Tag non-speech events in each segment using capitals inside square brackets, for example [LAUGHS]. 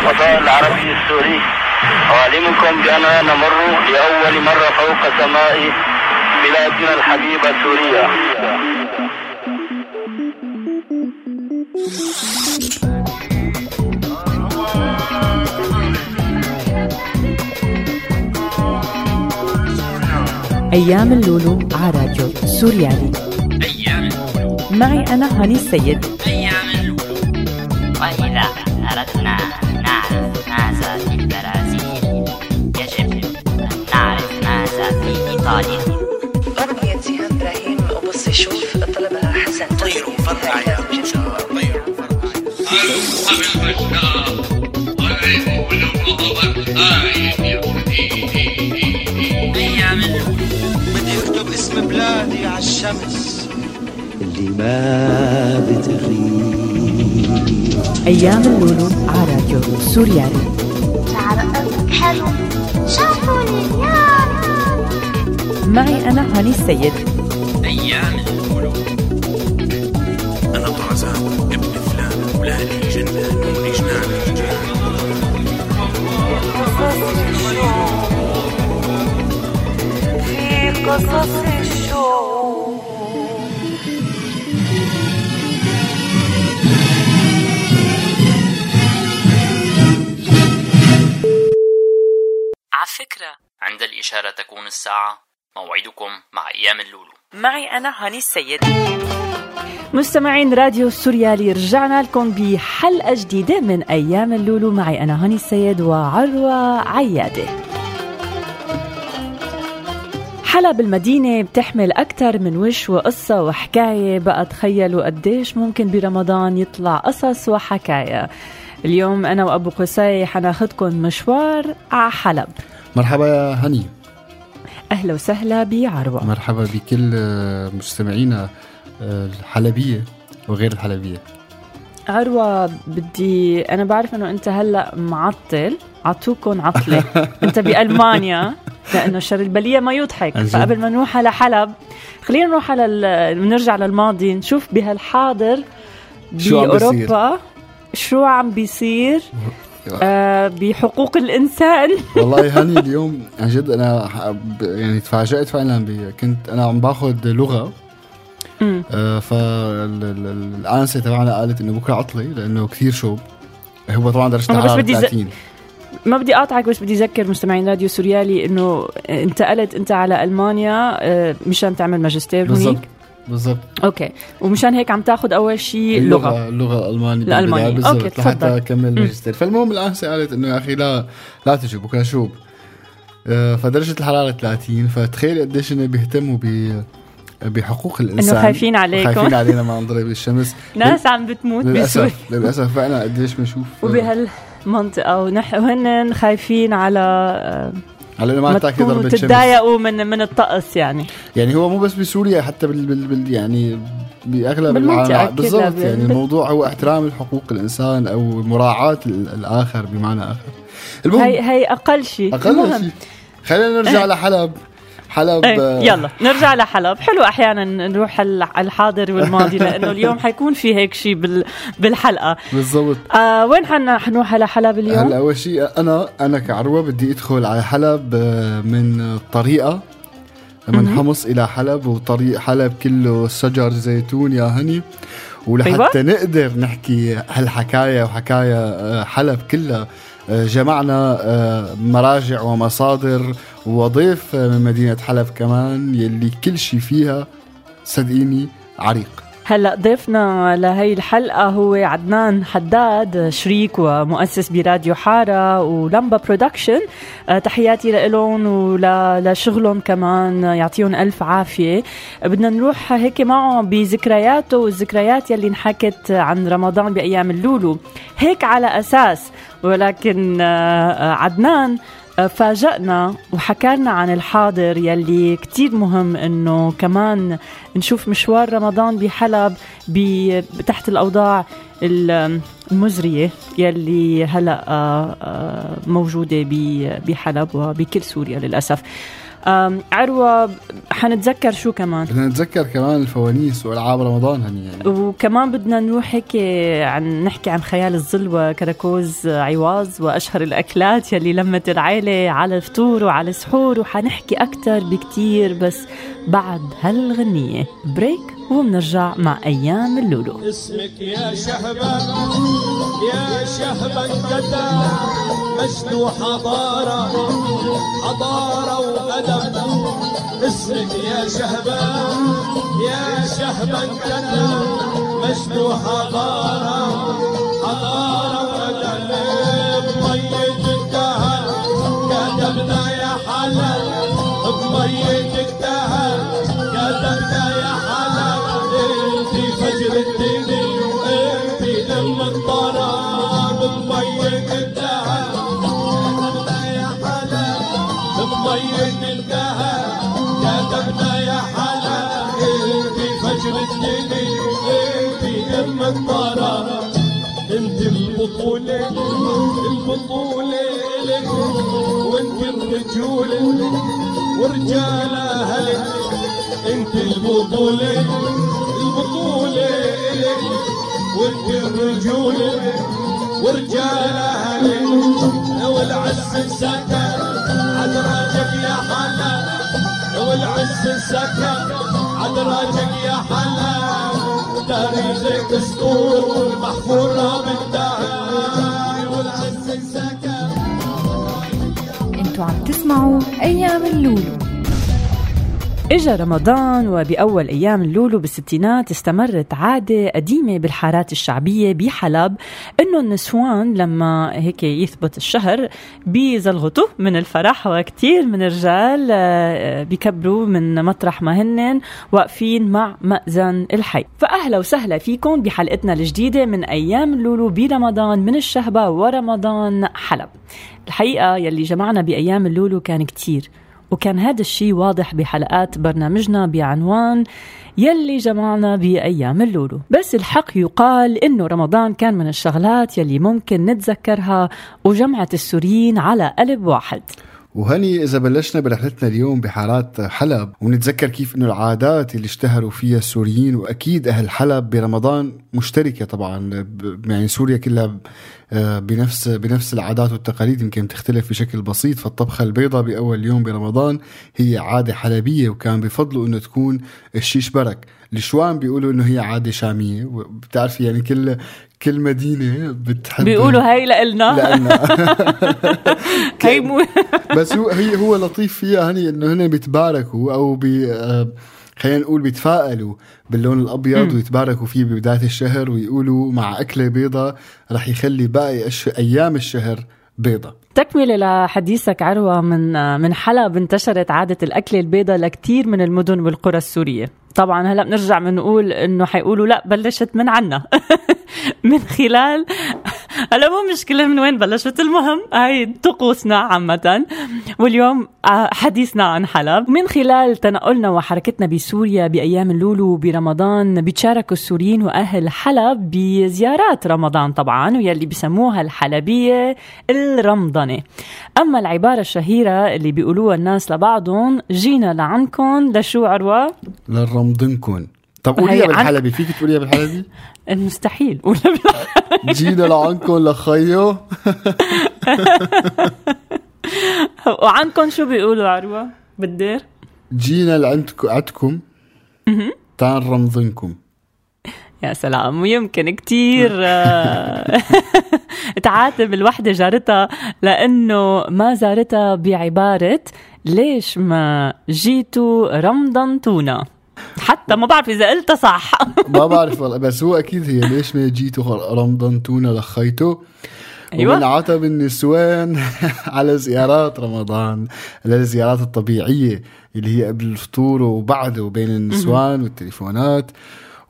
الفضاء العربي السوري. أعلمكم بأننا نمر لأول مرة فوق سماء بلادنا الحبيبة سوريا. أيام اللولو على راديو سوريالي. أيام اللولو. معي أنا هاني السيد. أيام اللولو. وإذا أردنا إيطاليا أغنية إبراهيم وبص شوف طلبها حسن. طيروا رجال طيروا بدي اكتب اسم بلادي على الشمس اللي ما بتغيب أيام اللولو على راديو سوريالي. معي أنا هاني السيد. أيام اللولو أنا طرزان ابن فلان ولادي جنان ولجنان في قصص الشوق على فكرة عند الإشارة تكون الساعة موعدكم مع أيام اللولو. معي أنا هاني السيد. مستمعين راديو سوريالي رجعنا لكم بحلقة جديدة من أيام اللولو. معي أنا هاني السيد وعروة عيادة. حلب المدينة بتحمل أكثر من وش وقصة وحكاية. بقى تخيلوا قديش ممكن برمضان يطلع قصص وحكاية. اليوم أنا وأبو قصي حناخدكم مشوار على حلب. مرحبا يا هني أهلا وسهلا بعروة. مرحبا بكل مستمعينا آه، الحلبية وغير الحلبية. عروة بدي أنا بعرف إنه أنت هلأ معطل عطوكم عطلة. [LAUGHS] أنت بألمانيا لأنه شر البلية ما يضحك. فقبل ما نروح على حلب خلينا نروح على ال- نرجع للماضي نشوف بهالحاضر؟ بأوروبا شو عم بيصير؟ [LAUGHS] آه بحقوق الإنسان. [LAUGHS] والله هني اليوم عن جد أنا يعني تفاجأت فعلا كنت أنا عم باخذ مم. آه، فالانسه تبعنا قالت إنه بكرة عطلة لأنه كثير شوب. هو طبعا درجه بس بدي ز- 30 ما بدي أقاطعك بس بدي اذكر مستمعين راديو سوريالي إنه انتقلت أنت على ألمانيا آه، مشان تعمل ماجستير هونيك بالضبط. okay. ومشان هيك عم تاخذ أول شيء لغة. اللغة الألمانية okay، بالضبط لحتى. أكمل ماجستير. فالمهم الانسه قالت إنه يا أخي لا لا تجي بكره شوب. آه، فدرجة الحرارة 30 فتخيل قديش إنه بيهتموا ب بحقوق الإنسان. إنه خايفين عليكم. خايفين علينا ما نضرب بالشمس [LAUGHS] ناس عم بتموت بسوريا للاسف للأسف. فعلا قديش بنشوف؟ آه، وبهالمنطقة ونح وهن خايفين على على ما تكونوا ضربة شمس. تتضايقوا من من الطقس يعني. يعني هو مو بس بسوريا حتى بال, بال, بال يعني بأغلب العالم. بالضبط بال- يعني الموضوع هو احترام حقوق الإنسان أو مراعاة ال- الآخر بمعنى آخر. المهم هي هي أقل شيء. أقل. شيء. خلينا نرجع لحلب. حلب. إيه يلا نرجع لحلب. حلو أحيانا نروح على الحاضر والماضي [LAUGHS] لأنه اليوم حيكون في هيك شيء بال بالحلقة. بالضبط. آه وين حن حنروح على حلب اليوم؟ هلا أول شيء أنا أنا كعروة بدي أدخل على حلب آه، من طريقة من. حمص إلى حلب وطريق حلب كله شجر زيتون يا هني. ولحتى أيوة. نقدر نحكي هالحكاية وحكاية آه، حلب كلها. جمعنا آه، مراجع ومصادر وضيف آه، من مدينة حلب كمان يلي كل شيء فيها صدقيني عريق. هلا ضيفنا لهي الحلقة هو عدنان حداد شريك ومؤسس براديو حارة ولمبا Production. آه، تحياتي لهم ولشغلهم كمان يعطيهم ألف عافية. بدنا نروح هيك معه بذكرياته والذكريات يلي انحكت عن رمضان بأيام اللولو. هيك على أساس ولكن آه، آه، عدنان آه، فاجأنا وحكالنا عن الحاضر يلي كتير مهم إنه كمان نشوف مشوار رمضان بحلب تحت الأوضاع ال- المزرية يلي هلأ ب- بحلب وبكل سوريا للأسف. أم، عروة حنتذكر شو كمان؟ بدنا نتذكر كمان الفوانيس والعاب رمضان هني يعني وكمان بدنا نروح هيك عن نحكي عن خيال الظل وكراكوز عواظ وأشهر الأكلات يلي لمت العيلة على الفطور وعلى السحور وحنحكي أكثر بكتير بس بعد هالغنية. بريك وبنرجع مع أيام اللولو. اسمك يا شهبة يا شهبة كتا مجد حضارة حضارة وأدب. اسمك يا شهبة يا شهبة كتا مجد حضارة حضارة وأدب بمية الدهر كتبنا يا حلال بمية الدهر كتبنا يا حلال انتي فجر الدين الرجولة ورجال اهلك انت البطولة البطولة لك وانت الرجولة ورجال اهلك لو العز السكن عدراجك يا حلا. لو العز السكن عدراجك يا حلا. تاريخك اسطور محفورة بالدهر أنتوا عم تسمعوا أيام اللولو إجا رمضان وبأول أيام اللولو بالستينات استمرت عادة قديمة بالحارات الشعبية بحلب إنه النسوان لما هيك يثبت الشهر بيزلغطوا من الفرح وكتير من الرجال آه، بيكبروا من مطرح ما هنن واقفين مع مأذن الحي. فأهلا وسهلا فيكم بحلقتنا الجديدة من أيام اللولو برمضان من الشهبة ورمضان حلب. الحقيقة يلي جمعنا بأيام اللولو كان كتير. وكان هذا الشيء واضح بحلقات برنامجنا بعنوان يلي جمعنا بأيام اللولو. بس الحق يقال إنه رمضان كان من الشغلات يلي ممكن نتذكرها وجمعت السوريين على قلب واحد. وهني إذا بلشنا برحلتنا اليوم بحارات حلب ونتذكر كيف إنه العادات اللي اشتهروا فيها السوريين وأكيد أهل حلب برمضان مشتركة طبعا يعني سوريا كلها آه، بنفس بنفس العادات والتقاليد يمكن تختلف بشكل بسيط. فالطبخة البيضاء بأول يوم برمضان هي عادة حلبية وكان بفضلوا إنه تكون الشيش برك. الشوام بيقولوا إنه هي عادة شامية وبتعرفي يعني كل كل مدينة بتحب بيقولوا هاي لإلنا. لأنها [LAUGHS] هي مو [LAUGHS] بس هو هي هو لطيف فيها هني إنه هن بيتباركوا أو بي آه، خلينا نقول بيتفائلوا باللون الأبيض ويتباركوا فيه ببداية الشهر ويقولوا مع أكلة بيضة رح يخلي باقي أش... أيام الشهر بيضة. تكملة لحديثك عروة من من حلب انتشرت عادة الأكل البيضاء لكتير من المدن والقرى السورية. طبعا هلأ بنرجع بنقول إنه حيقولوا لأ بلشت من عنا. [LAUGHS] من خلال هلأ مو مشكلة من وين بلشت المهم هاي طقوسنا عامة. واليوم آه، حديثنا عن حلب. من خلال تنقلنا وحركتنا بسوريا بأيام اللولو برمضان بيتشاركوا السوريين وأهل حلب بزيارات رمضان طبعا ويلي بسموها الحلبية الرمضنه أما العبارة الشهيرة اللي بيقولوها الناس لبعضهم جينا لعندكم لشو عروة؟ للرمضنكم طب هي قوليها بالحلبي فيك تقوليها بالحلبي؟ [LAUGHS] المستحيل ولا جينا لعنكم لخيو. [LAUGHS] وعنكم شو بيقولوا عروة بالدير؟ جينا لعندكم عندكم تعال رمضنكم يا سلام ويمكن كتير. [LAUGHS] تعاتب الوحدة جارتها لأنه ما زارتها بعبارة ليش ما جيتوا رمضنتونا حتى ما بعرف إذا قلتها صح. [LAUGHS] ما بعرف والله بس هو أكيد هي ليش ما جيتوا رمضنتونا لخيتوا؟ أيوة. ومن عتب النسوان [LAUGHS] على زيارات رمضان للزيارات الطبيعية اللي هي قبل الفطور وبعده بين النسوان والتليفونات.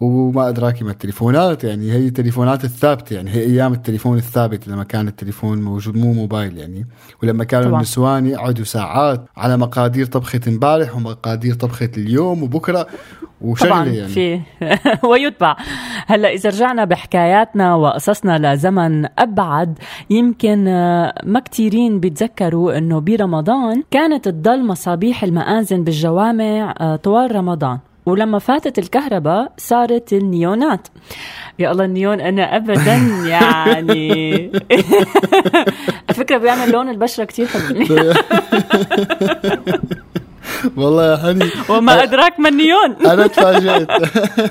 وما أدراكي ما التليفونات يعني هي التليفونات الثابتة يعني هي أيام التليفون الثابت لما كان التليفون موجود مو موبايل يعني. ولما كانوا طبعاً. النسوان يقعدوا ساعات على مقادير طبخة امبارح ومقادير طبخة اليوم وبكرة وشغلة طبعا يعني. في [LAUGHS] ويتبع. هلأ إذا رجعنا بحكاياتنا وقصصنا لزمن أبعد يمكن آه، ما كتيرين بيتذكروا إنه برمضان كانت تضل مصابيح المآذن بالجوامع آه، طوال رمضان. ولما فاتت الكهرباء صارت النيونات. يا الله النيون أنا ابدا يعني [LAUGHS] على فكره بيعمل لون البشرة كتير حلو. [LAUGHS] والله يا هني وما أدراك ما النيون. [LAUGHS] أنا [LAUGHS] تفاجأت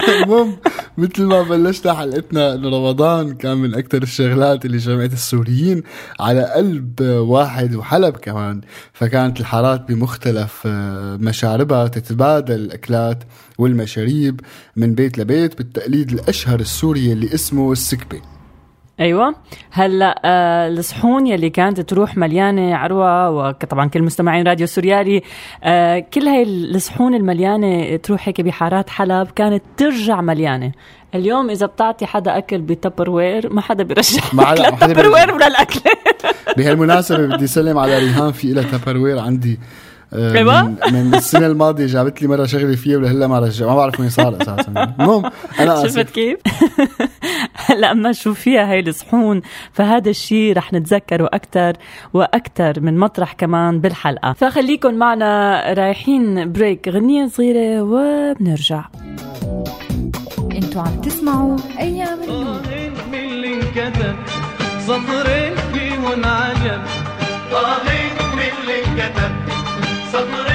المهم مثل ما بلشنا حلقتنا إنه رمضان كان من أكثر الشغلات اللي جمعت السوريين على قلب واحد وحلب كمان. فكانت الحارات بمختلف آه، مشاربها تتبادل الأكلات والمشاريب من بيت لبيت بالتقليد الأشهر السوري اللي اسمه السكبة. أيوه. هلا آه الصحون يلي كانت تروح مليانة عروة وطبعا كل مستمعين راديو سوريالي آه كل هاي الصحون المليانة تروح هيك بحارات حلب كانت ترجع مليانة. اليوم إذا بتعطي حدا أكل بتبر وير ما حدا بيرجع ما حدا- لا Tupperware ولا الأكل. بهالمناسبة بدي سلم على ريهان في إلها Tupperware عندي. أيوة. من, من السنة الماضية جابت لي مرة شغلة فيها ولهلا ما رجع. ما بعرف وين صار أساسا. المهم أنا شفت كيف؟ [LAUGHS] هلا اما شو فيها هاي الصحون. فهذا الشيء رح نتذكره أكثر وأكثر من مطرح كمان بالحلقة. فخليكم معنا رايحين break غنية صغيرة وبنرجع. أنتوا عم تسمعوا أيام من اللي انكتب سطرين فيهن عجب. طاغين من اللي انكتب. سطرين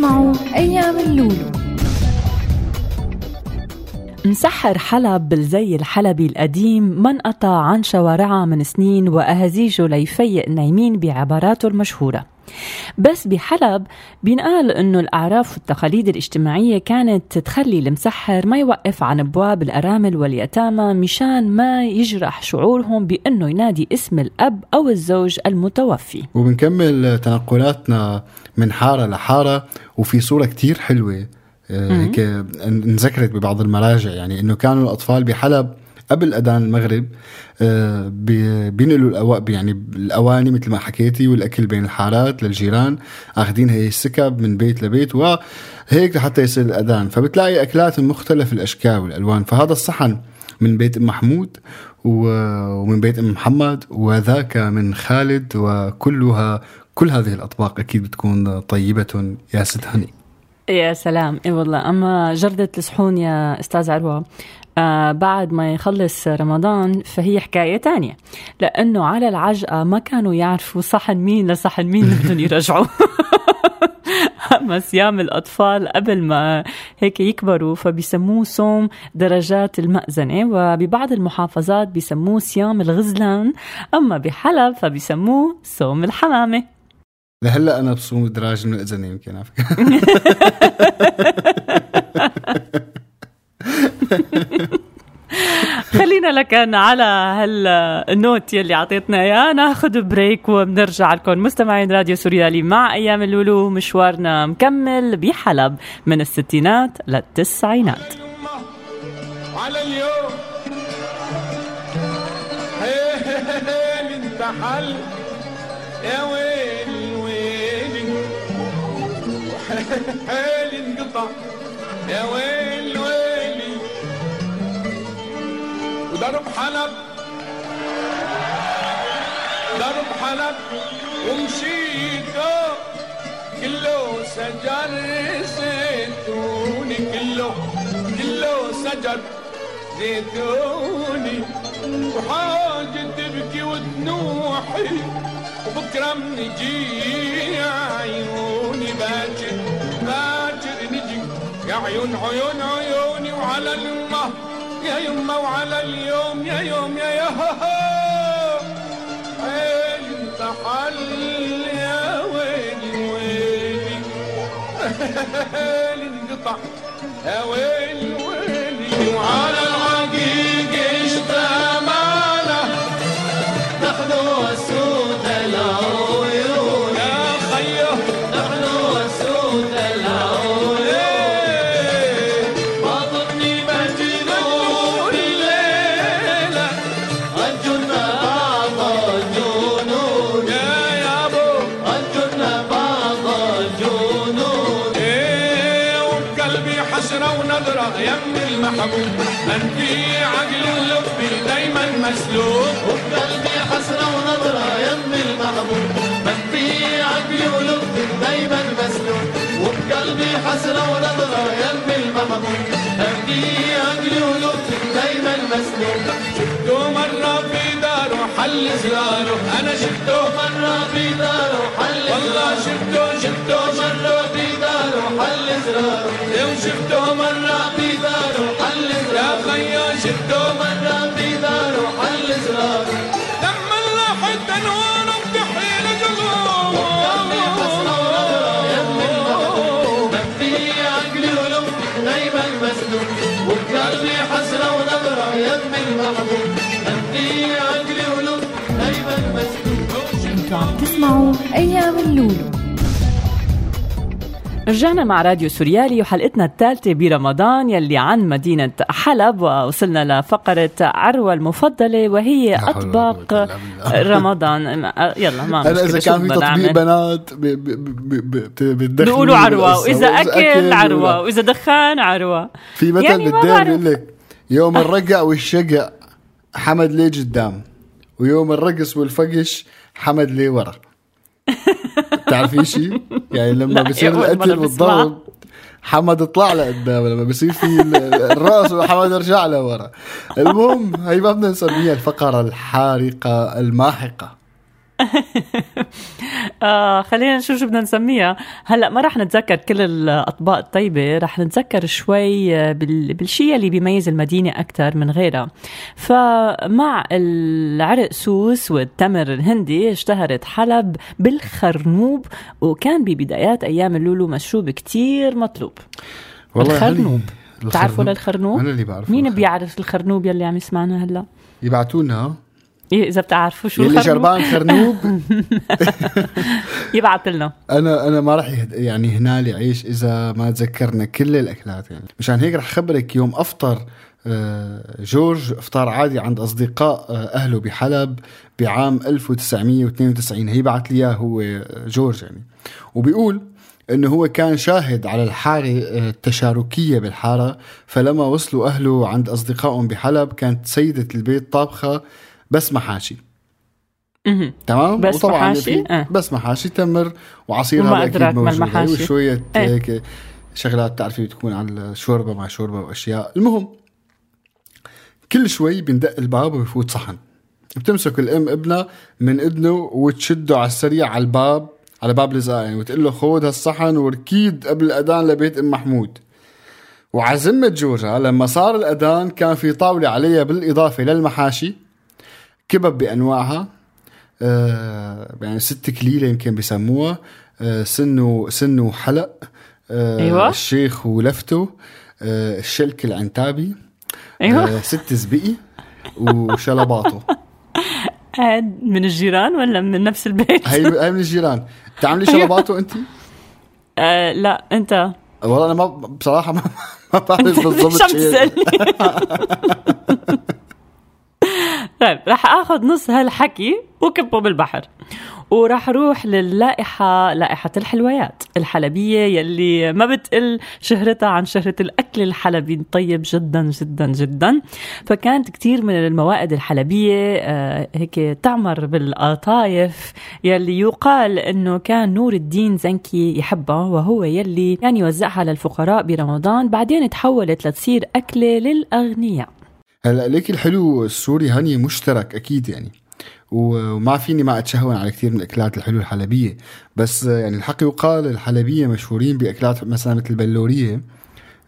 تسمعوا أيام اللولو. مسحر حلب بالزي الحلبي القديم ما انقطع عن شوارعها من سنين وأهازيجه ليفيق نايمين بعباراته المشهورة. بس بحلب بينقال إنه الأعراف والتقاليد الاجتماعية كانت تخلي المسحر ما يوقف عن أبواب الأرامل واليتامى مشان ما يجرح شعورهم بإنه ينادي اسم الأب أو الزوج المتوفي. وبنكمل تنقلاتنا من حارة لحارة وفي صورة كتير حلوة آه، هيك انذكرت ببعض المراجع يعني إنه كانوا الأطفال بحلب قبل أذان المغرب آه، بي- بينقلوا الأوا... يعني الأواني مثل ما حكيتي والأكل بين الحارات للجيران آخذين هي السكب من بيت لبيت وهيك لحتى يصير الأذان. فبتلاقي أكلات من مختلف الأشكال والألوان. فهذا الصحن من بيت أم محمود ومن بيت أم محمد وذاك من خالد وكلها كل هذه الأطباق أكيد بتكون طيبة. يا ست هني يا سلام. إي والله. أما جردة الصحون يا أستاذ عروة آه بعد ما يخلص رمضان فهي حكاية تانية. لأنه على العجقة ما كانوا يعرفوا صحن مين لصحن مين بدهم يرجعوا. [LAUGHS] أما صيام الأطفال قبل ما هيك يكبروا فبيسموه صوم درجات المأذنة وببعض المحافظات بيسموه صيام الغزلان. أما بحلب فبيسموه صوم الحمامة. لهلا أنا بصوم درج المأذنة يمكن. [LAUGHS] [LAUGHS] خلينا لكن على هال note يلي اعطيتنا إياه ناخذ break وبنرجع لكم مستمعين راديو سوريالي مع أيام اللولو مشوارنا مكمل بحلب من الستينات للتسعينات. على اليوم. [LAUGHS] انت حل يا ويلي ويلي. [LAUGHS] هيل انقطع. يا ويلي. وضرب حلب. ضرب حلب. ومشيت كله سجر زيتوني. كله كله سجر زيتوني. وحاجة تبكي وتنوحي. وبكرة منجي عيوني باكر باكر نجي. يا عيون عيون عيوني وعلى اليمة يا يمة وعلى اليوم يا يوم يا يا انت حل يا ويلي؟ [LAUGHS] ويلي انقطع. يا ويلي ويلي وعلى المحبوب من في عقل ولبي دايما مسلوب. وبقلبي حسرة ونظرة يم المحبوب من في عقلي ولبي دايما مسلوب. وبقلبي حسرة ونظرة يم المحبوب من في عقلي ولبي دايما مسلوب شفته مرة في داره حل زراره أنا شفته مرة في داره حل والله شفته شفته مرة في داره حل زراره يوم شفته مرة في داره حل زراره يا خيا شفته مرة في داره حل زراره لما لاحت أنواره تسمعوا أيام اللولو رجعنا مع راديو سوريالي وحلقتنا الثالثة برمضان يلي عن مدينة حلب ووصلنا لفقرة عروة المفضلة وهي أطباق. رمضان يلا ما هلا شو كان في تطبيق؟ بنات بيقولوا عروة. وإذا أكل عروة وإذا دخان عروة في مثل يعني بعرف. بيقول لك يوم الرقع والشقع حمد ليه قدام. ويوم الرقص والفقش حمد ليه ورا. بتعرفي شيء؟ يعني لما بصير القتل بسمع. بالضرب حمد طلع لقدام لما بصير في ال- الراس وحمد رجع لورا المهم هي ما بدنا نسميها الفقرة الحارقة الماحقة. [LAUGHS] [LAUGHS] آه خلينا نشوف شو بدنا نسميها. هلا ما رح نتذكر كل الأطباق الطيبة رح نتذكر شوي آه، بال... بالشيء اللي بيميز المدينة أكثر من غيرها. فمع العرق سوس والتمر الهندي اشتهرت حلب بالخرنوب وكان ببدايات أيام اللولو مشروب كتير مطلوب. والله الخرنوب. بتعرفوا للخرنوب؟ أنا اللي بعرفه مين. بيعرف الخرنوب يلي عم يسمعنا هلا؟ يبعتونا إذا بتعرفوا شو يلي الخرنوب. شربان خرنوب. [LAUGHS] يبعت لنا. أنا أنا ما راح يعني هنالي عيش إذا ما تذكرنا كل الأكلات يعني. مشان هيك رح خبرك يوم أفطر آه، جورج أفطار عادي عند أصدقاء آه، أهله بحلب بعام 1992 هي بعت لي إياه هو آه، جورج يعني. وبيقول إنه هو كان شاهد على الحارة التشاركية بالحارة. فلما وصلوا أهله عند أصدقائهم بحلب كانت سيدة البيت طابخة بس محاشي. تمام بس وطبعا محاشي؟ آه. بس محاشي تمر وعصير هذا أكيد موجود. وشويه إيه. هيك شغلات بتعرفي بتكون على الشوربة مع شوربة وأشياء المهم كل شوي بندق الباب وبفوت صحن بتمسك الأم ابنها من اذنه وتشده على السريع على الباب على باب الزقاق يعني وتقول له خذ هالصحن وركيد قبل الأذان لبيت أم محمود وعزمة جورجا لما صار الأذان كان في طاولة عليها بالإضافة للمحاشي كبب بأنواعها آه يعني ست كليلة يمكن بسموها آه سنه سنه حلق آه أيوة. الشيخ ولفته آه الشلك العنتابي أيوه آه ست زبقي وشلباطه [LAUGHS] من الجيران ولا من نفس البيت؟ هي هي من الجيران بتعملي شلباطه انت؟ آه لا أنت والله أنا ما بصراحة ما, ما بعرف بالضبط شو؟ [LAUGHS] طيب رح آخذ نص هالحكي وكبه بالبحر. وراح أروح للائحة لائحة الحلويات الحلبية يلي ما بتقل شهرتها عن شهرة الأكل الحلبي الطيب جدا جدا جدا. فكانت كتير من الموائد الحلبية آه، هيك تعمر بالقطايف يلي يقال إنه كان نور الدين زنكي يحبها وهو يلي كان يوزعها للفقراء برمضان. بعدين تحولت لتصير أكلة للأغنياء. هلا ليك الحلو السوري هني مشترك أكيد يعني. وما فيني ما أتشهون على كثير من الأكلات الحلوة الحلبية بس يعني الحق يقال الحلبية مشهورين بأكلات مثلا مثل البلوريه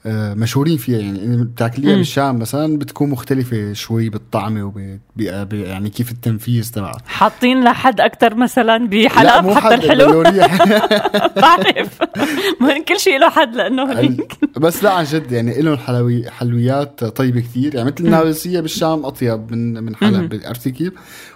مشهورين فيها. يعني بتاكليها. بالشام مثلا بتكون مختلفة شوي بالطعمه وب ب- يعني كيف التنفيذ تبعها حاطين لحد أكثر مثلا لا بحلب حتى الحلو. [LAUGHS] بعرف. مهم كل شيء له حد لأنه هنيك. بس لا عن جد يعني لهم حلوي حلويات طيبة كثير يعني مثل النابلسية بالشام أطيب من من حلب. مم.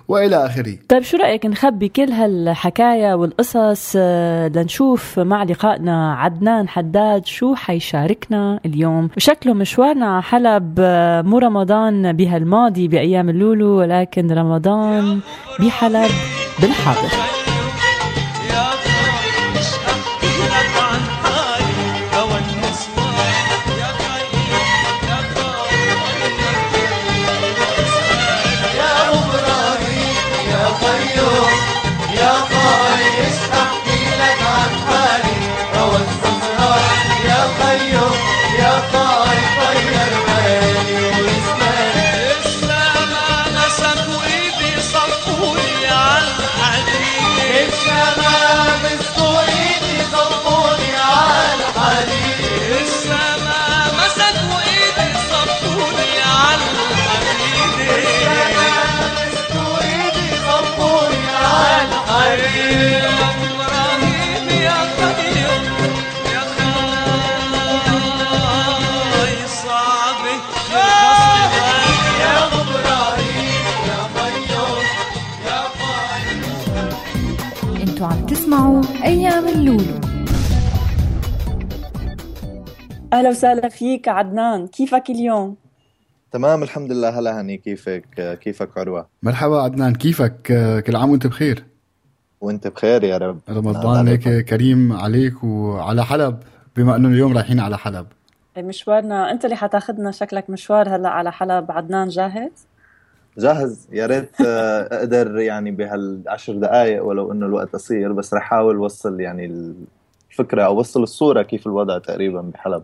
وإلى آخره. طيب شو رأيك نخبي كل هالحكاية والقصص آه، لنشوف مع لقائنا عدنان حداد شو حيشاركنا اليوم؟ شكله مشوارنا على حلب آه، مو رمضان بهالماضي بأيام اللولو ولكن رمضان بحلب بالحاضر. أهلا وسهلا فيك عدنان. كيفك اليوم؟ تمام الحمد لله. هلا هني. كيفك؟ كيفك عروة؟ مرحبا عدنان. كيفك؟ كل عام وانت بخير. وانت بخير يا رب. رمضان هيك كريم عليك وعلى حلب بما إنه اليوم رايحين على حلب. مشوارنا. أنت اللي حتاخذنا شكلك مشوار هلا على حلب. عدنان جاهز؟ جاهز. يا ريت آه، أقدر يعني بهالعشر دقائق ولو إنه الوقت قصير بس رح أحاول اوصل يعني الفكرة أو اوصل الصورة كيف الوضع تقريبا بحلب.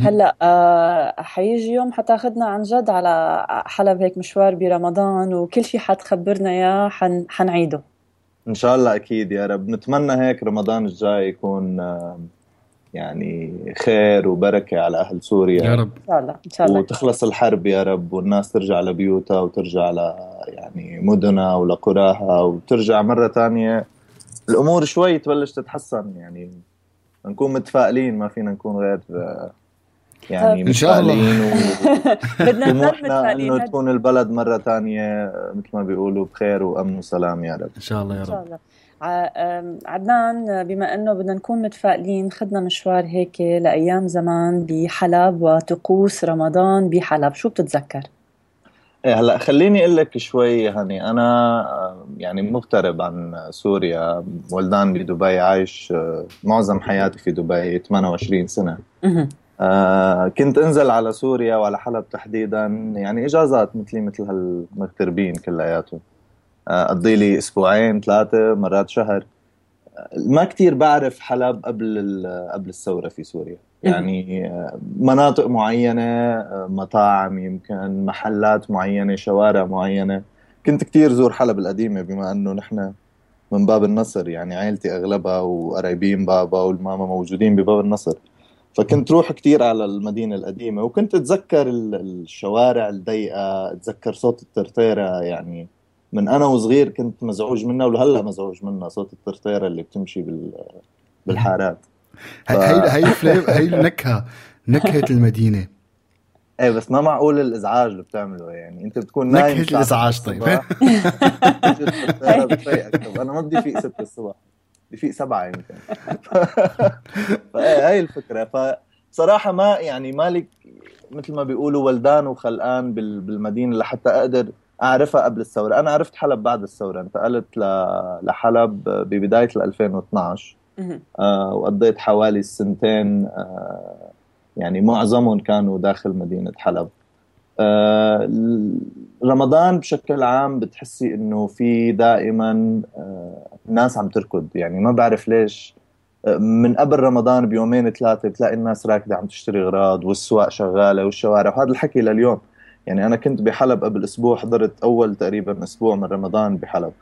هلأ آه، حيجي يوم حتاخذنا عن جد على حلب هيك مشوار برمضان وكل شيء حتخبرنا اياه حن حنعيده. إن شاء الله أكيد يا رب. نتمنى هيك رمضان الجاي يكون آه، يعني خير وبركة على أهل سوريا. يا رب. إن شاء الله إن شاء الله. وتخلص الحرب يا رب والناس ترجع لبيوتها وترجع ل يعني مدنها ولقراها وترجع مرة تانية الأمور شوي تبلش تتحسن يعني نكون متفائلين ما فينا نكون غير يعني إن شاء الله. متفائلين [LAUGHS] بدنا متفائلين. انه تكون البلد مرة تانية آه، مثل ما بيقولوا بخير وأمن وسلام يا رب. إن شاء الله يا إن شاء رب الله عدنان بما إنه بدنا نكون متفائلين خدنا مشوار هيك لأيام زمان بحلب وطقوس رمضان بحلب. شو بتتذكر؟ إيه هلأ خليني أقول لك شوي هاني أنا آه، يعني مغترب عن سوريا. ولدان بدبي عايش آه، معظم حياتي في دبي 28 سنة. مهم. آه كنت أنزل على سوريا وعلى حلب تحديدا يعني إجازات مثلي مثل هالمغتربين كلياتهم. آه، أقضي لي أسبوعين ثلاثة مرات شهر. ما كتير بعرف حلب قبل ال- قبل الثورة في سوريا. يعني آه، مناطق معينة آه، مطاعم يمكن محلات معينة شوارع معينة. كنت كتير زور حلب القديمة بما إنه نحن من باب النصر. يعني عائلتي أغلبها وقرايبين بابا والماما موجودين بباب النصر. فكنت روح كتير على المدينة القديمة. وكنت أتذكر ال- الشوارع الضيقة أتذكر صوت الترتيرة. يعني من أنا وصغير كنت مزعوج منها ولهلأ مزعوج منها صوت الترتيرة اللي بتمشي بال بالحارات. هي هي هي هي النكهة. نكهة المدينة. إيه بس ما معقول الإزعاج اللي بتعمله يعني. أنت بتكون نايم نكهة الإزعاج طيب. طب [LAUGHS] أنا ما بدي فيق 6 الصبح. بفيق 7 يمكن. [LAUGHS] فايه هاي الفكرة. فبصراحه ما يعني مالك مثل ما بيقولوا ولدان وخلقان بال- بالمدينة لحتى أقدر أعرفها قبل الثورة. أنا عرفت حلب بعد الثورة. انتقلت لحلب ببداية 2012 مهم. آه، وقضيت حوالي السنتين آه، يعني معظمهم كانوا داخل مدينة حلب. آه، رمضان بشكل عام بتحسي إنه في دائما آه، ناس عم تركض. يعني ما بعرف ليش آه، من قبل رمضان بيومين ثلاثة بتلاقي الناس راكدة عم تشتري أغراض والسواق شغالة والشوارع. وهذا الحكي لليوم. يعني أنا كنت بحلب قبل أسبوع حضرت أول تقريبا أسبوع من رمضان بحلب.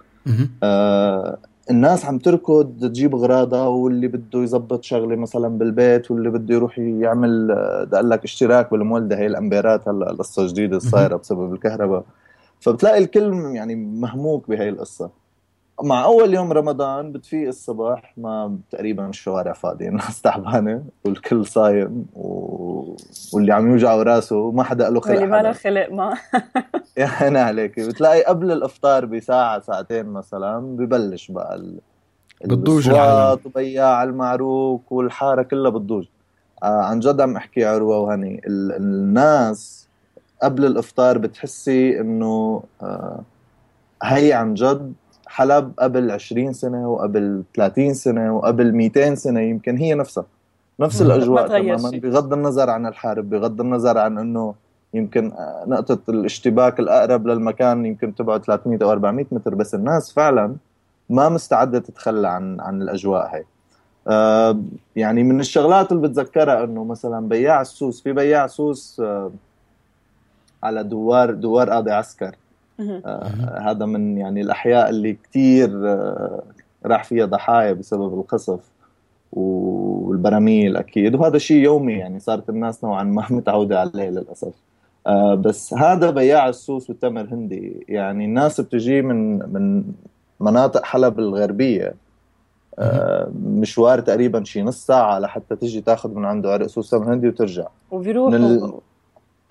آه، الناس عم تركض تجيب اغراضها واللي بده يزبط شغلة مثلا بالبيت واللي بده يروح يعمل آه، بدي أقول لك اشتراك بالمولدة. هي الأمبيرات هلا القصة جديده صايره بسبب الكهرباء. فبتلاقي الكل يعني مهموك بهي القصة. مع أول يوم رمضان بتفيق الصباح ما تقريبا الشوارع فاضيه الناس [LAUGHS] تعبانة والكل صايم و... واللي عم يوجعه راسه ما حدا له خلق واللي ما له خلق ما. [LAUGHS] يا عيني عليك. بتلاقي قبل الإفطار بساعة ساعتين مثلا ببلش بقى ال... بتضوج وبياع المعروك والحارة كلها بتضوج آه عن جد عم أحكي عروة وهني ال... الناس قبل الإفطار بتحسي إنه آه هي عن جد حلب قبل 20 سنة وقبل 30 سنة وقبل 200 سنة يمكن هي نفسها نفس. [LAUGHS] الأجواء تماما. بغض النظر عن الحرب بغض النظر عن إنه يمكن آه، نقطة الاشتباك الأقرب للمكان يمكن تبعد 300 أو 400 متر بس الناس فعلا ما مستعدة تتخلى عن عن الأجواء هاي آه، يعني من الشغلات اللي بتذكرها إنه مثلا بياع السوس في بياع سوس آه، على دوار دوار قاضي عسكر هذا من يعني الأحياء اللي كتير آه، راح فيها ضحايا بسبب القصف والبراميل أكيد. وهذا شيء يومي يعني صارت الناس نوعا ما [LAUGHS] متعودة عليه للأسف. آه، بس هذا بياع السوس والتمر هندي. يعني الناس بتجي من من مناطق حلب الغربية. آه، مشوار تقريبا شي نص ساعة لحتى تجي تاخذ من عنده عرق سوس تمر هندي وترجع. وبيروحوا.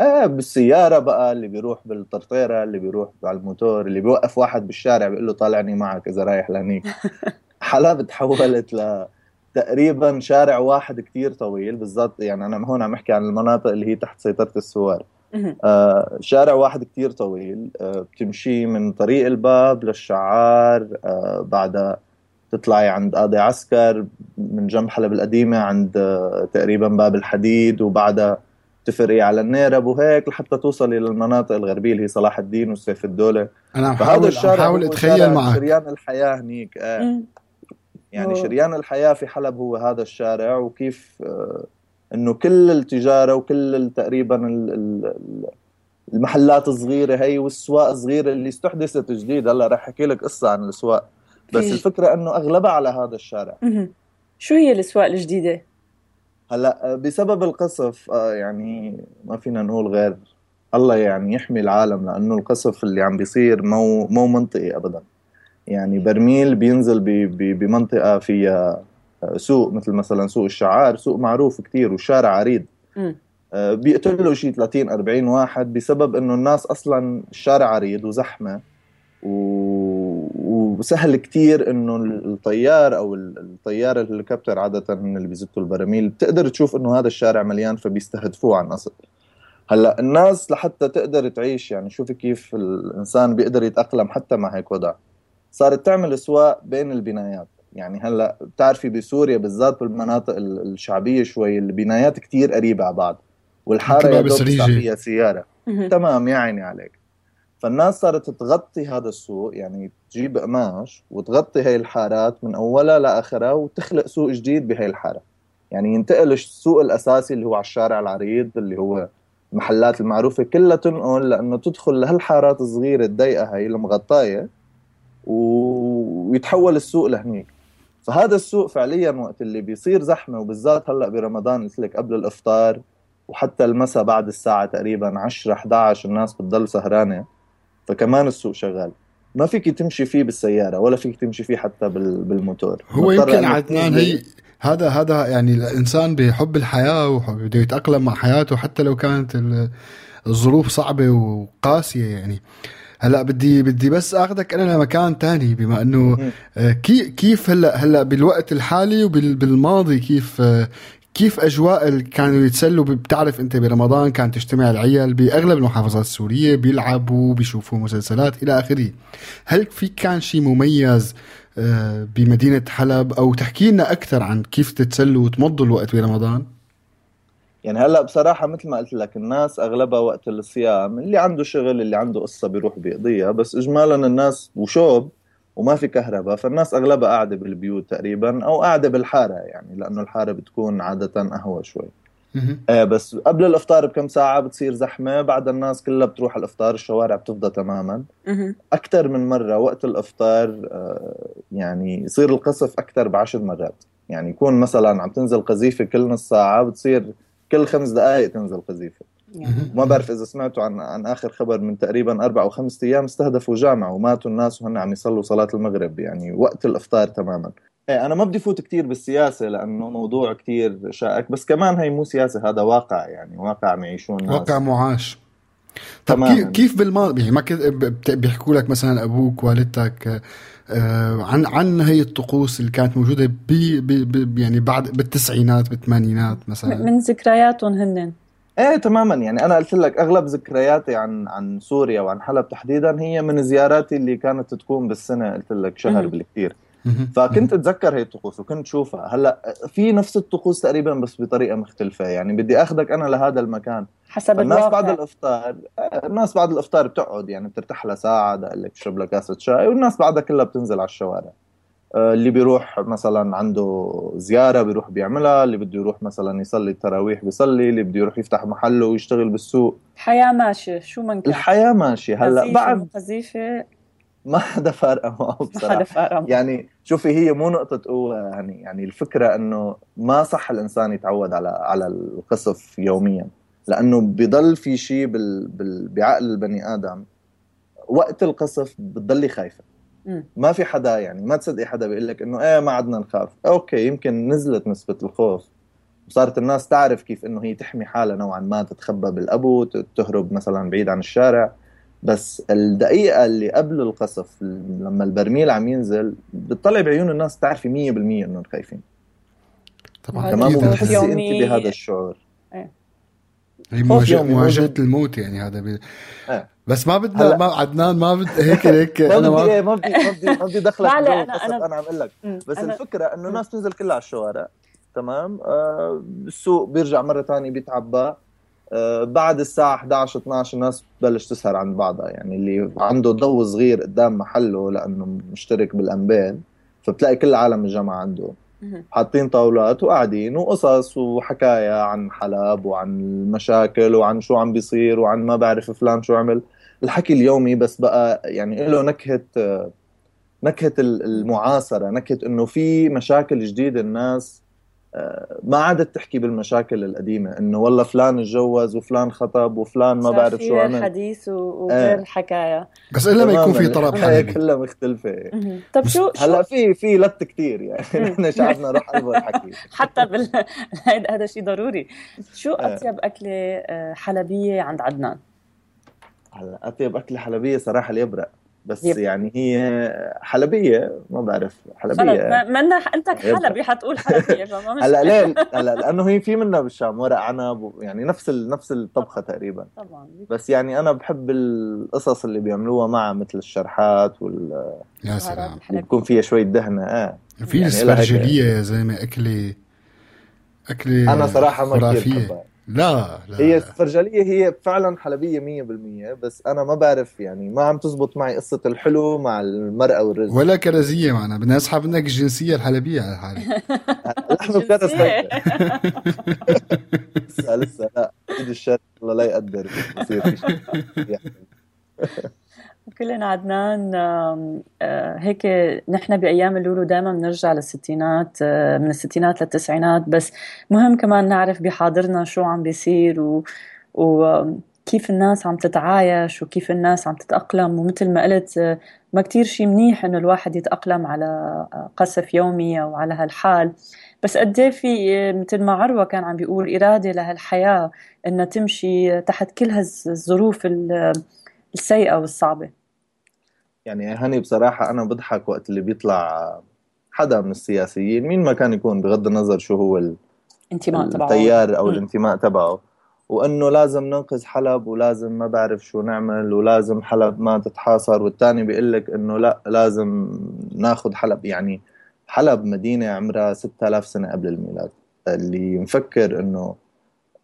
إيه بالسيارة بقى اللي بيروح بالطرطيرة اللي بيروح على الموتور اللي بيوقف واحد بالشارع بيقول له طالعني معك إذا رايح لهنيك. [LAUGHS] حلب تحولت ل تقريبا شارع واحد كتير طويل بالذات يعني أنا هون عم أحكي عن المناطق اللي هي تحت سيطرة السوار. آه شارع واحد كتير طويل. آه بتمشي من طريق الباب للشعار. آه بعدها تطلعي عند قاضي عسكر من جنب حلب القديمة عند آه تقريبا باب الحديد وبعدها تفرقي على النيرب وهيك لحتى توصلي للمناطق الغربية اللي هي صلاح الدين وسيف الدولة. أنا عم فهذا حاول حاول هو أتخيل معك. شريان الحياة هنيك آه. يعني شريان الحياة في حلب هو هذا الشارع وكيف آه، إنه كل التجارة وكل تقريبا ال- ال- ال- المحلات الصغيرة هي والسواق الصغيرة اللي استحدثت جديد. هلأ رح أحكي لك قصة عن الاسواق بس الفكرة إنه أغلبها على هذا الشارع. شو هي الأسواق الجديدة؟ هلا بسبب القصف آه، يعني ما فينا نقول غير. الله يعني يحمي العالم لأنه القصف اللي عم بيصير مو مو منطقي ابدا. يعني برميل بينزل ب- ب- بمنطقة فيها آه، سوق مثل مثلا سوق الشعار. سوق معروف كتير والشارع عريض. آه، بيقتلوا شيء 30 40 واحد بسبب إنه الناس أصلا الشارع عريض وزحمة و... وسهل كتير إنه الطيار أو ال- الطيار الهليكوبتر عادة من اللي بيزتوا البراميل بتقدر تشوف إنه هذا الشارع مليان فبيستهدفوه عن قصد هلأ الناس لحتى تقدر تعيش يعني شوفي كيف الإنسان بيقدر يتأقلم حتى مع هيك وضع. صارت تعمل أسواق بين البنايات. يعني هلأ بتعرفي بسوريا بالذات بالمناطق ال- الشعبية شوي البنايات كتير قريبة على بعض. والحارة يا دوب. فيها سيارة. تمام يا عيني عليك. فالناس صارت تغطي هذا السوق يعني تجيب قماش وتغطي هاي الحارات من أولها لآخرها وتخلق سوق جديد بهاي الحارة. يعني ينتقل السوق الأساسي اللي هو على الشارع العريض اللي هو المحلات المعروفة كلها تنقل لأنه تدخل لهالحارات الصغيرة الضيقة هاي المغطاية ويتحول السوق لهنيك. فهذا السوق فعليا وقت اللي بيصير زحمة وبالذات هلأ برمضان قلت لك قبل الإفطار وحتى المساء بعد الساعة تقريبا 10 11 الناس بتضل سهرانة فكمان السوق شغال. ما فيك تمشي فيه بالسيارة ولا فيك تمشي فيه حتى بال- بالموتور. هو يمكن عدنان. هي هذا هذا يعني الإنسان بحب الحياة وبده يتأقلم مع حياته حتى لو كانت ال- الظروف صعبة وقاسية يعني. هلا بدي بدي بس آخذك أنا لمكان تاني بما إنه آه، كي كيف هلا هلا بالوقت الحالي وبالماضي كيف آه، كيف أجواء اللي كانوا يتسلوا بتعرف أنت برمضان كانت تجتمع العيال بأغلب المحافظات السورية بيلعبوا بيشوفوا مسلسلات إلى آخره. هل في كان شيء مميز آه، بمدينة حلب؟ أو تحكي لنا أكثر عن كيف تتسلوا وتمضوا الوقت برمضان؟ يعني هلا بصراحة مثل ما قلت لك الناس أغلبها وقت الصيام اللي عنده شغل اللي عنده قصة بيروح بيقضيها بس إجمالا الناس وشوب وما في كهرباء فالناس أغلبها قاعدة بالبيوت تقريبا أو قاعدة بالحارة يعني لأنه الحارة بتكون عادة قهوة شوي. آه بس قبل الإفطار بكم ساعة بتصير زحمة بعد الناس كلها بتروح على الإفطار الشوارع بتفضى تماما. أكثر من مرة وقت الإفطار آه يعني يصير القصف أكثر بعشر مرات. يعني يكون مثلا عم تنزل قذيفة كل نص ساعة بتصير كل خمس دقائق تنزل قذيفة. ما بعرف إذا سمعتوا عن عن آخر خبر من تقريبا أربع أو خمس أيام استهدفوا جامعة وماتوا الناس وهن عم يصلوا صلاة المغرب يعني وقت الإفطار تماما. إيه أنا ما بدي فوت كتير بالسياسة لأنه موضوع كتير شائك بس كمان هي مو سياسة هذا واقع يعني واقع عم يعيشون الناس واقع معاش. طب تماماً. كيف كيف بالماضي يعني ما بيحكوا لك مثلا أبوك والدتك آه، عن عن هي الطقوس اللي كانت موجودة بي بي بي يعني بعد بالتسعينات بالثمانينات مثلا؟ من ذكرياتهم هن إيه تماما. يعني أنا قلت لك أغلب ذكرياتي عن عن سوريا وعن حلب تحديدا هي من زياراتي اللي كانت تكون بالسنة قلت لك شهر. بالكثير. فكنت أتذكر هي الطقوس وكنت شوفها. هلأ في نفس الطقوس تقريبا بس بطريقة مختلفة. يعني بدي أخذك أنا لهذا المكان. حسب الناس الواقع. بعد الإفطار آه، الناس بعد الإفطار بتقعد. يعني بترتاح لها ساعه دقلك تشرب لها كاسة شاي والناس بعدها كلها بتنزل على الشوارع. اللي بيروح مثلا عنده زيارة بيروح بيعملها اللي بده يروح مثلا يصلي التراويح بيصلي اللي بده يروح يفتح محله ويشتغل بالسوق. الحياة ماشية شو من كان؟ الحياة ماشية. هلأ بعد قذيفة [LAUGHS] ما حدا فارقة معه ما بصراحة. حدا فارق يعني شوفي هي مو نقطة قوة يعني يعني الفكرة إنه ما صح الإنسان يتعود على على القصف يوميا. لأنه بضل في شيء بال بال بعقل البني آدم. وقت القصف بتضلي خايفة. مم. ما في حدا يعني ما تصدقي حدا بيقول لك إنه إيه ما عدنا نخاف. أوكي يمكن نزلت نسبة الخوف. وصارت الناس تعرف كيف إنه هي تحمي حالها نوعا ما تتخبى بالابو تهرب مثلا بعيد عن الشارع. بس الدقيقة اللي قبل القصف لما البرميل عم ينزل بتطلع بعيون الناس تعرفي 100% إنهم خايفين. طبعا. تمام وبتحسي أنت. بهذا الشعور. هي خوف مواجهة مواجهة. الموت يعني هذا بي... إيه. بس ما بدنا هلا- ما عدنان ما بد هيك هيك [LAUGHS] ما أنا بدي ما إيه ما بدي ما بدي ما بدي دخلك القصف أنا- أنا عم أقول لك. بس أنا- الفكرة إنه الناس بتنزل كلها على الشوارع تمام آه السوق بيرجع مرة ثانية بيتعبى آه بعد الساعة 11 12 الناس بتبلش تسهر عند بعضها يعني اللي عنده ضو صغير قدام محله لأنه مشترك بالانبال فبتلاقي كل عالم الجامعة عنده. حاطين طاولات وقاعدين وقصص وحكاية عن حلب وعن المشاكل وعن شو عم بيصير وعن ما بعرف فلان شو عمل. الحكي اليومي بس بقى يعني له نكهة نكهة المعاصرة نكهة إنه في مشاكل جديدة الناس ما عادت تحكي بالمشاكل القديمة إنه والله فلان اتجوز وفلان خطب وفلان ما صار بعرف في شو غير عمل. حديث وغير إيه. حكاية بس إلا ما يكون في الحياة حلبي كلها مختلفة. مهم. طب شو هلا في في لت كتير يعني. نحن شعبنا روح قلبه الحكي [LAUGHS] حتى بال [LAUGHS] هذا شيء ضروري. شو إيه. أطيب أكلة آه، حلبية عند عدنان؟ هلا أطيب أكلة حلبية صراحة اليبرق. بس يب. يعني هي حلبية ما بعرف حلبية. ما- منا انت. حلبي حتقول حلبية فما [LAUGHS] مش هلأ ليه؟ [LAUGHS] هلأ لأنه هي في منها بالشام ورق عنب يعني نفس ال... نفس الطبخة تقريبا. طبعا. بس يعني أنا بحب القصص اللي بيعملوها معها مثل الشرحات وال يا سلام. بيكون فيها شوية دهنة آه. في يعني السفرجلية يا زلمة أكلة أكلة أنا صراحة ما كثير بحبها. لا لا هي لا. السفرجليه هي فعلا حلبية 100% بس أنا ما بعرف يعني ما عم تزبط معي قصة الحلو مع المرقه والرز ولا كرزية معنا بدنا نسحب منك الجنسية الحلبية على حالي. لحم بكرس جنسية. لسه لسه لا ايد الشر الله لا يقدر [LAUGHS] كلنا عدنان آه، هيك نحن بأيام اللولو دائما بنرجع للستينات آه، من الستينات للتسعينات. بس مهم كمان نعرف بحاضرنا شو عم بيصير و وكيف الناس عم تتعايش وكيف الناس عم تتأقلم. ومثل ما قلت آه، ما كتير شيء منيح إنه الواحد يتأقلم على قصف يومي أو على هالحال. بس قد إيه في مثل ما عروة كان عم بيقول إرادة لهالحياة إنها تمشي تحت كل هالظروف ال- السيئة والصعبة. يعني هاني بصراحة أنا بضحك وقت اللي بيطلع حدا من السياسيين مين ما كان يكون بغض النظر شو هو ال- انتماء تبعه. التيار أو. الانتماء تبعه. وإنه لازم ننقذ حلب ولازم ما بعرف شو نعمل ولازم حلب ما تتحاصر والتاني بيقول لك إنه لا لازم ناخذ حلب. يعني حلب مدينة عمرها 6000 سنة قبل الميلاد. اللي مفكر إنه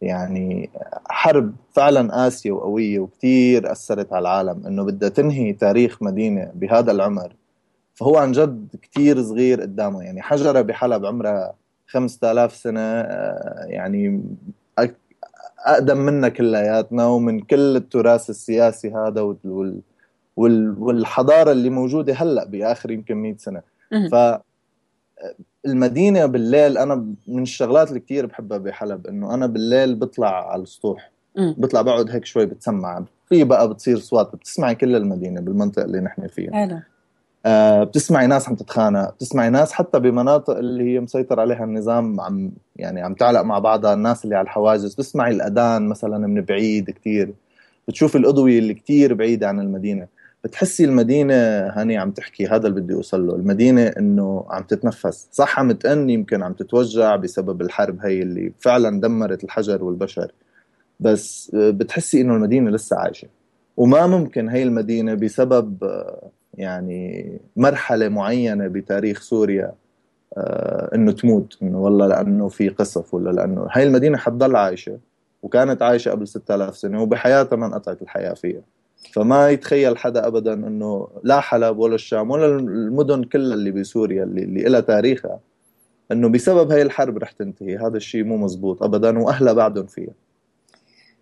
يعني حرب فعلا قاسية وقوية وكتير أثرت على العالم إنه بدها تنهي تاريخ مدينة بهذا العمر فهو عن جد كتير صغير قدامه يعني حجرة بحلب عمرها 5000 سنة آه، يعني أقدم منا كلياتنا ومن كل التراث السياسي هذا وال وال وال والحضارة اللي موجودة هلأ بآخر يمكن 100 سنة. ف المدينة بالليل أنا من الشغلات اللي كثير بحبها بحلب إنه أنا بالليل بطلع على السطوح. بطلع بقعد هيك شوي بتسمع. في بقى بتصير أصوات بتسمعي كل المدينة بالمنطقة اللي نحن فيها. حلو. آه، بتسمعي ناس عم تتخانق بتسمعي ناس حتى بمناطق اللي هي مسيطر عليها النظام عم يعني عم تعلق مع بعضها الناس اللي على الحواجز. بتسمعي الأذان مثلا من بعيد كتير. بتشوفي الأضوية اللي كتير بعيدة عن المدينة. بتحسي المدينة هاني عم تحكي هذا اللي بدي أوصل له المدينة إنه عم تتنفس. صح عم تأن يمكن عم تتوجع بسبب الحرب هي اللي فعلا دمرت الحجر والبشر. بس آه، بتحسي إنه المدينة لسه عايشة. وما ممكن هي المدينة بسبب آه، يعني مرحلة معينة بتاريخ سوريا آه، إنه تموت إنه والله لأنه في قصف ولا لأنه هاي المدينة حتضل عايشة وكانت عايشة قبل 6000 سنة وبحياتها ما انقطعت الحياة فيها. فما يتخيل حدا ابدا إنه لا حلب ولا الشام ولا المدن كلها اللي بسوريا اللي, اللي لها تاريخها إنه بسبب هاي الحرب رح تنتهي. هذا الشيء مو مزبوط ابدا وأهلها بعدهم فيها.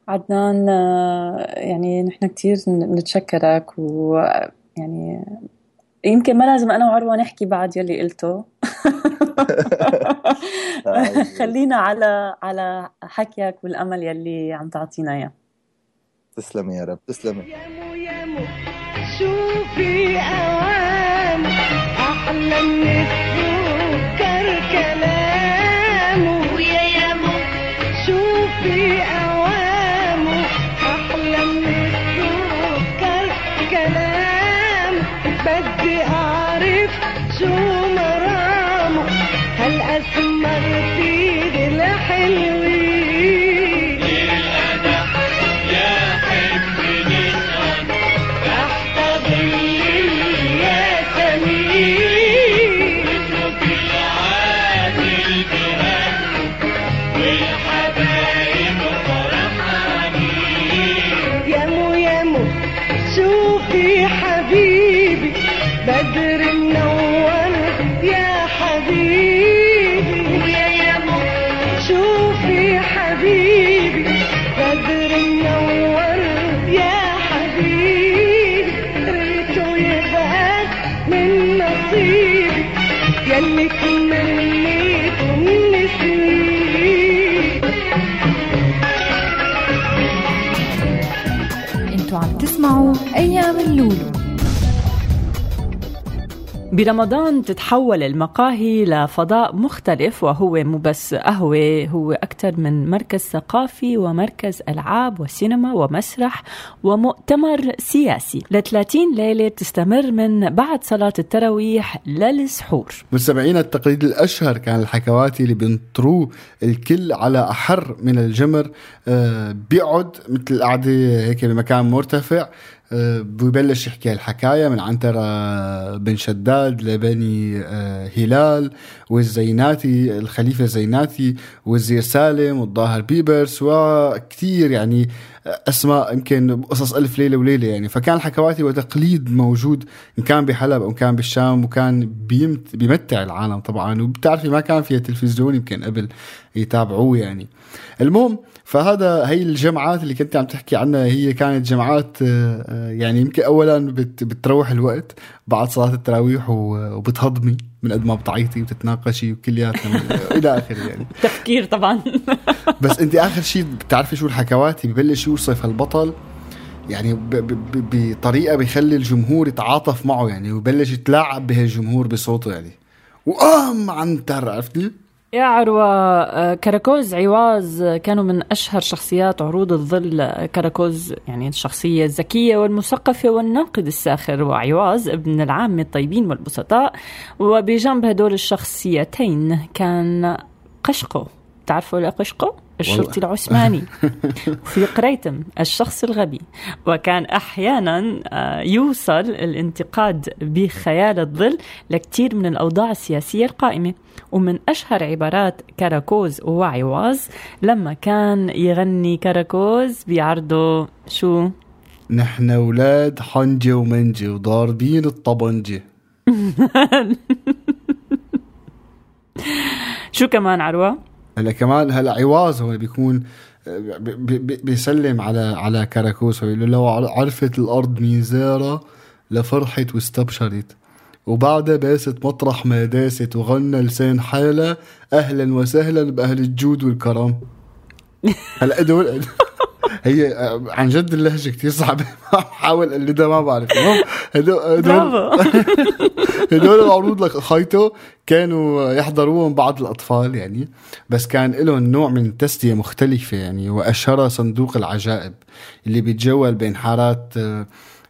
عدنان آه، يعني نحن كتير نتشكرك ويعني يمكن ما لازم أنا وعروة نحكي بعد يلي قلته. [LAUGHS] [LAUGHS] خلينا على على حكيك والأمل يلي عم تعطينا إياه. تسلمي يا رب تسلمي. شوفي أوام أحلى من تسمعوا أيام اللولو. برمضان تتحول المقاهي لفضاء مختلف وهو مو بس قهوة. هو أكثر من مركز ثقافي ومركز ألعاب وسينما ومسرح ومؤتمر سياسي. ل 30 ليلة تستمر من بعد صلاة التراويح للسحور مستمعينا التقليد الأشهر كان الحكواتي اللي بينطروه الكل على أحر من الجمر آه، بيقعد مثل القعدة هيك بمكان مرتفع. ببلش يحكي الحكاية من عنترة بن شداد لبني آه، هلال والزيناتي الخليفة الزيناتي والزير سالم والظاهر بيبرس وكثير يعني أسماء يمكن قصص ألف ليلة وليلة يعني. فكان الحكواتي وتقليد موجود إن كان بحلب أو كان بالشام وكان بيمت بيمتع العالم طبعا. وبتعرفي ما كان فيها تلفزيون يمكن قبل يتابعوه يعني. المهم فهذا هي الجمعات اللي كنت عم تحكي عنها. هي كانت جمعات آه، آه، يعني يمكن اولا بت بتروح الوقت بعد صلاة التراويح وبتهضمي من قد ما بتعيطي وتتناقشي وكلياتها من- [LAUGHS] إلى آخره يعني. تفكير طبعا. [LAUGHS] بس أنت آخر شيء بتعرفي شو الحكواتي؟ ببلش يوصف البطل يعني بطريقة بيخلي الجمهور يتعاطف معه يعني ويبلش يتلاعب بهالجمهور بصوته يعني. وام عنتر عرفتي؟ يا عروة آه، كراكوز عواز آه، كانوا من أشهر شخصيات عروض الظل آه، كراكوز يعني الشخصية الذكية والمثقفة والناقد الساخر وعواز ابن العامة الطيبين والبسطاء وبجنب هدول الشخصيتين كان قشقو تعرفوا لقشقو؟ الشرطي العثماني [LAUGHS] وفي قريتم الشخص الغبي. وكان أحيانا آه، يوصل الانتقاد بخيال الظل لكثير من الأوضاع السياسية القائمة. ومن أشهر عبارات كراكوز وعواز لما كان يغني كراكوز بعرضه شو؟ نحن أولاد حنجة ومنجة وضاربين الطبنجة. [LAUGHS] شو كمان عروة؟ هلا كمان هلا عواز هو بيكون بيسلم على على كراكوز. ويقول له عرفت الأرض ميزاره لفرحت واستبشرت وبعدها باست مطرح ما داست وغنى لسان حالة أهلا وسهلا بأهل الجود والكرم. هلا هي آه، عن جد اللهجة كتير صعبة. [LAUGHS] بحاول أقلدها ما بعرف. المهم هدول هدول [LAUGHS] هدول العروض لك خيطه كانوا يحضروهم بعض الأطفال يعني. بس كان لهم نوع من التسليه مختلفة يعني واشهرها صندوق العجائب اللي بيتجول بين حارات آه،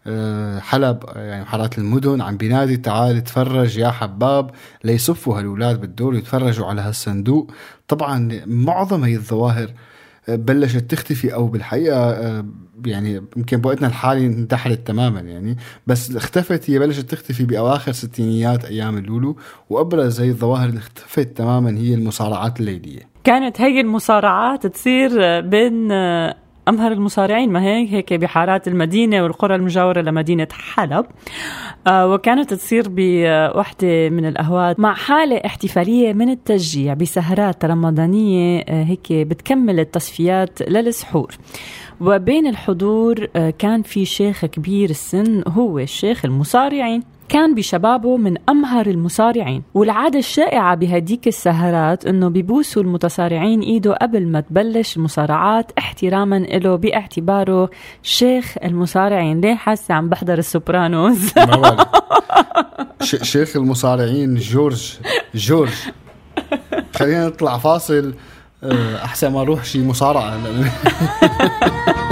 آه، حلب يعني حارات المدن. عم بينادي تعال تفرج يا حباب. ليصفوا هالولاد بالدور يتفرجوا على هالصندوق. طبعا معظم هي الظواهر بلشت تختفي أو بالحقيقة آه، يعني يمكن بوقتنا الحالي انتحرت تماما يعني بس اختفت هي بلشت تختفي بأواخر ستينيات أيام اللولو وأبرز هي الظواهر اللي اختفت تماما هي المصارعات الليلية. كانت هي المصارعات تصير بين أمهر المصارعين ما هيك؟ هيك بحارات المدينة والقرى المجاورة لمدينة حلب. آه، وكانت تصير بوحدة من الأهوات مع حالة احتفالية من التشجيع بسهرات رمضانية آه، هيك بتكمل التصفيات للسحور. وبين الحضور آه، كان في شيخ كبير السن هو الشيخ المصارعين. كان بشبابه من أمهر المصارعين. والعادة الشائعة بهديك السهرات أنه بيبوسوا المتصارعين إيده قبل ما تبلش المصارعات احتراما له باعتباره شيخ المصارعين. ليه حاسة عم بحضر السوبرانوز؟ [LAUGHS] شيخ المصارعين جورج جورج. خلينا نطلع فاصل آه، أحسن ما أروح شي مصارعة. [LAUGHS]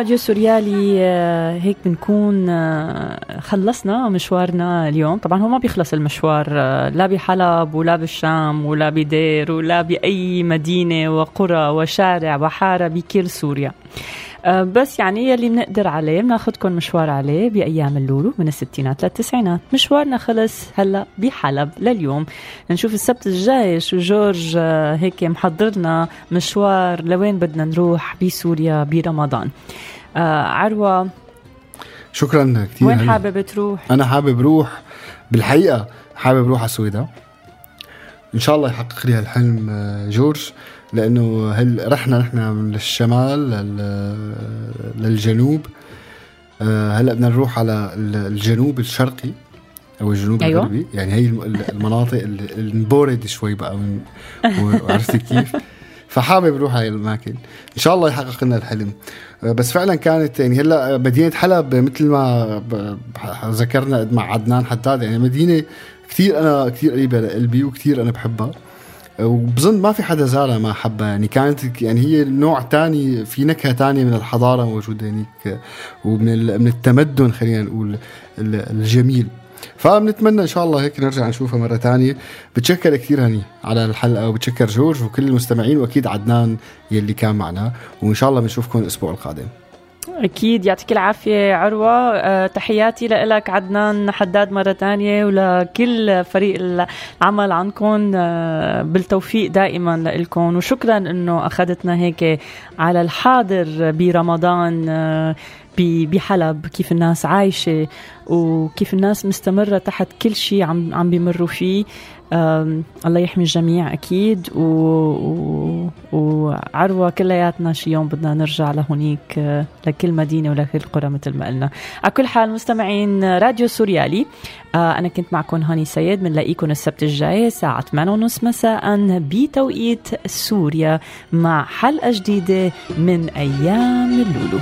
راديو سوريالي آه، هيك بنكون آه، خلصنا مشوارنا اليوم. طبعا هو ما بيخلص المشوار آه، لا بحلب ولا بالشام ولا بدير ولا بأي مدينة وقرى وشارع وحارة بكل سوريا. بس يعني يلي بنقدر عليه بناخدكم مشوار عليه بأيام اللولو من الستينات للتسعينات. مشوارنا خلص هلا بحلب لليوم. نشوف السبت الجاي شو جورج آه، هيك محضرنا مشوار لوين بدنا نروح بسوريا برمضان. آه عروة شكرا كثير وين. حابب تروح؟ أنا حابب روح بالحقيقة حابب روح على السويداء إن شاء الله يحقق لي هالحلم آه، جورج. لأنه هل رحنا نحن من الشمال لل- للجنوب؟ آه، هلأ بدنا نروح على ال- الجنوب الشرقي أو الجنوب أيوة. الغربي. يعني هي الم- ال- المناطق نبورد شوي بقى وعرفتي كيف. [LAUGHS] فحابب أروح هاي الأماكن. إن شاء الله يحقق لنا الحلم. آه، بس فعلا كانت يعني هلأ مدينة حلب مثل ما ذكرنا مع عدنان حداد. يعني مدينة كثير أنا كثير قريبة لقلبي وكثير أنا بحبها. وبظن ما في حدا زارها ما حبها. يعني كانت يعني هي نوع تاني في نكهة تانية من الحضارة موجودة هنيك ومن من التمدن خلينا نقول ال- الجميل. فبنتمنى إن شاء الله هيك نرجع نشوفها مرة تانية. بتشكر كثير هني على الحلقة وبتشكر جورج وكل المستمعين وأكيد عدنان يلي كان معنا. وإن شاء الله بنشوفكم الأسبوع القادم. أكيد. يعطيك العافية عروة. أه تحياتي لك عدنان حداد مرة تانية ولكل فريق العمل عنكم. أه بالتوفيق دائما لكم وشكرا أنه أخذتنا هيك على الحاضر برمضان ب- بحلب كيف الناس عايشة وكيف الناس مستمرة تحت كل شيء عم عم بيمروا فيه. الله يحمي الجميع أكيد و... و... وعروة كلياتنا شي يوم بدنا نرجع لهونيك أه، لكل مدينة ولكل قرى مثل ما قلنا. على كل حال مستمعين راديو سوريالي آه أنا كنت معكم هاني سيد بنلاقيكم السبت الجاي الساعة 8:30 مساء بتوقيت سوريا مع حلقة جديدة من أيام اللولو.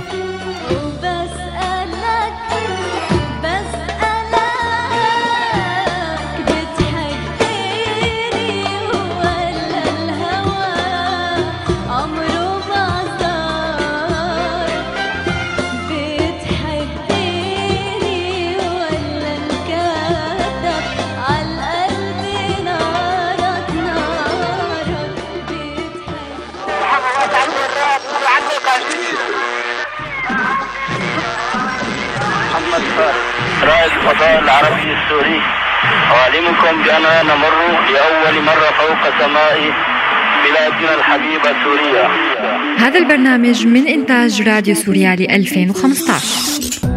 الفضاء العربي السوري. أعلمكم بأننا نمر لأول مرة فوق سماء بلادنا الحبيبة سوريا. هذا البرنامج من إنتاج راديو سوريالي 2015